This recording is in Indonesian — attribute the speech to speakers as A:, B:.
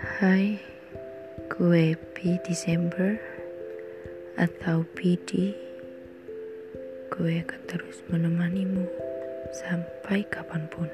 A: Hai, gue P Desember atau PD. Gue akan terus menemanimu sampai kapan pun.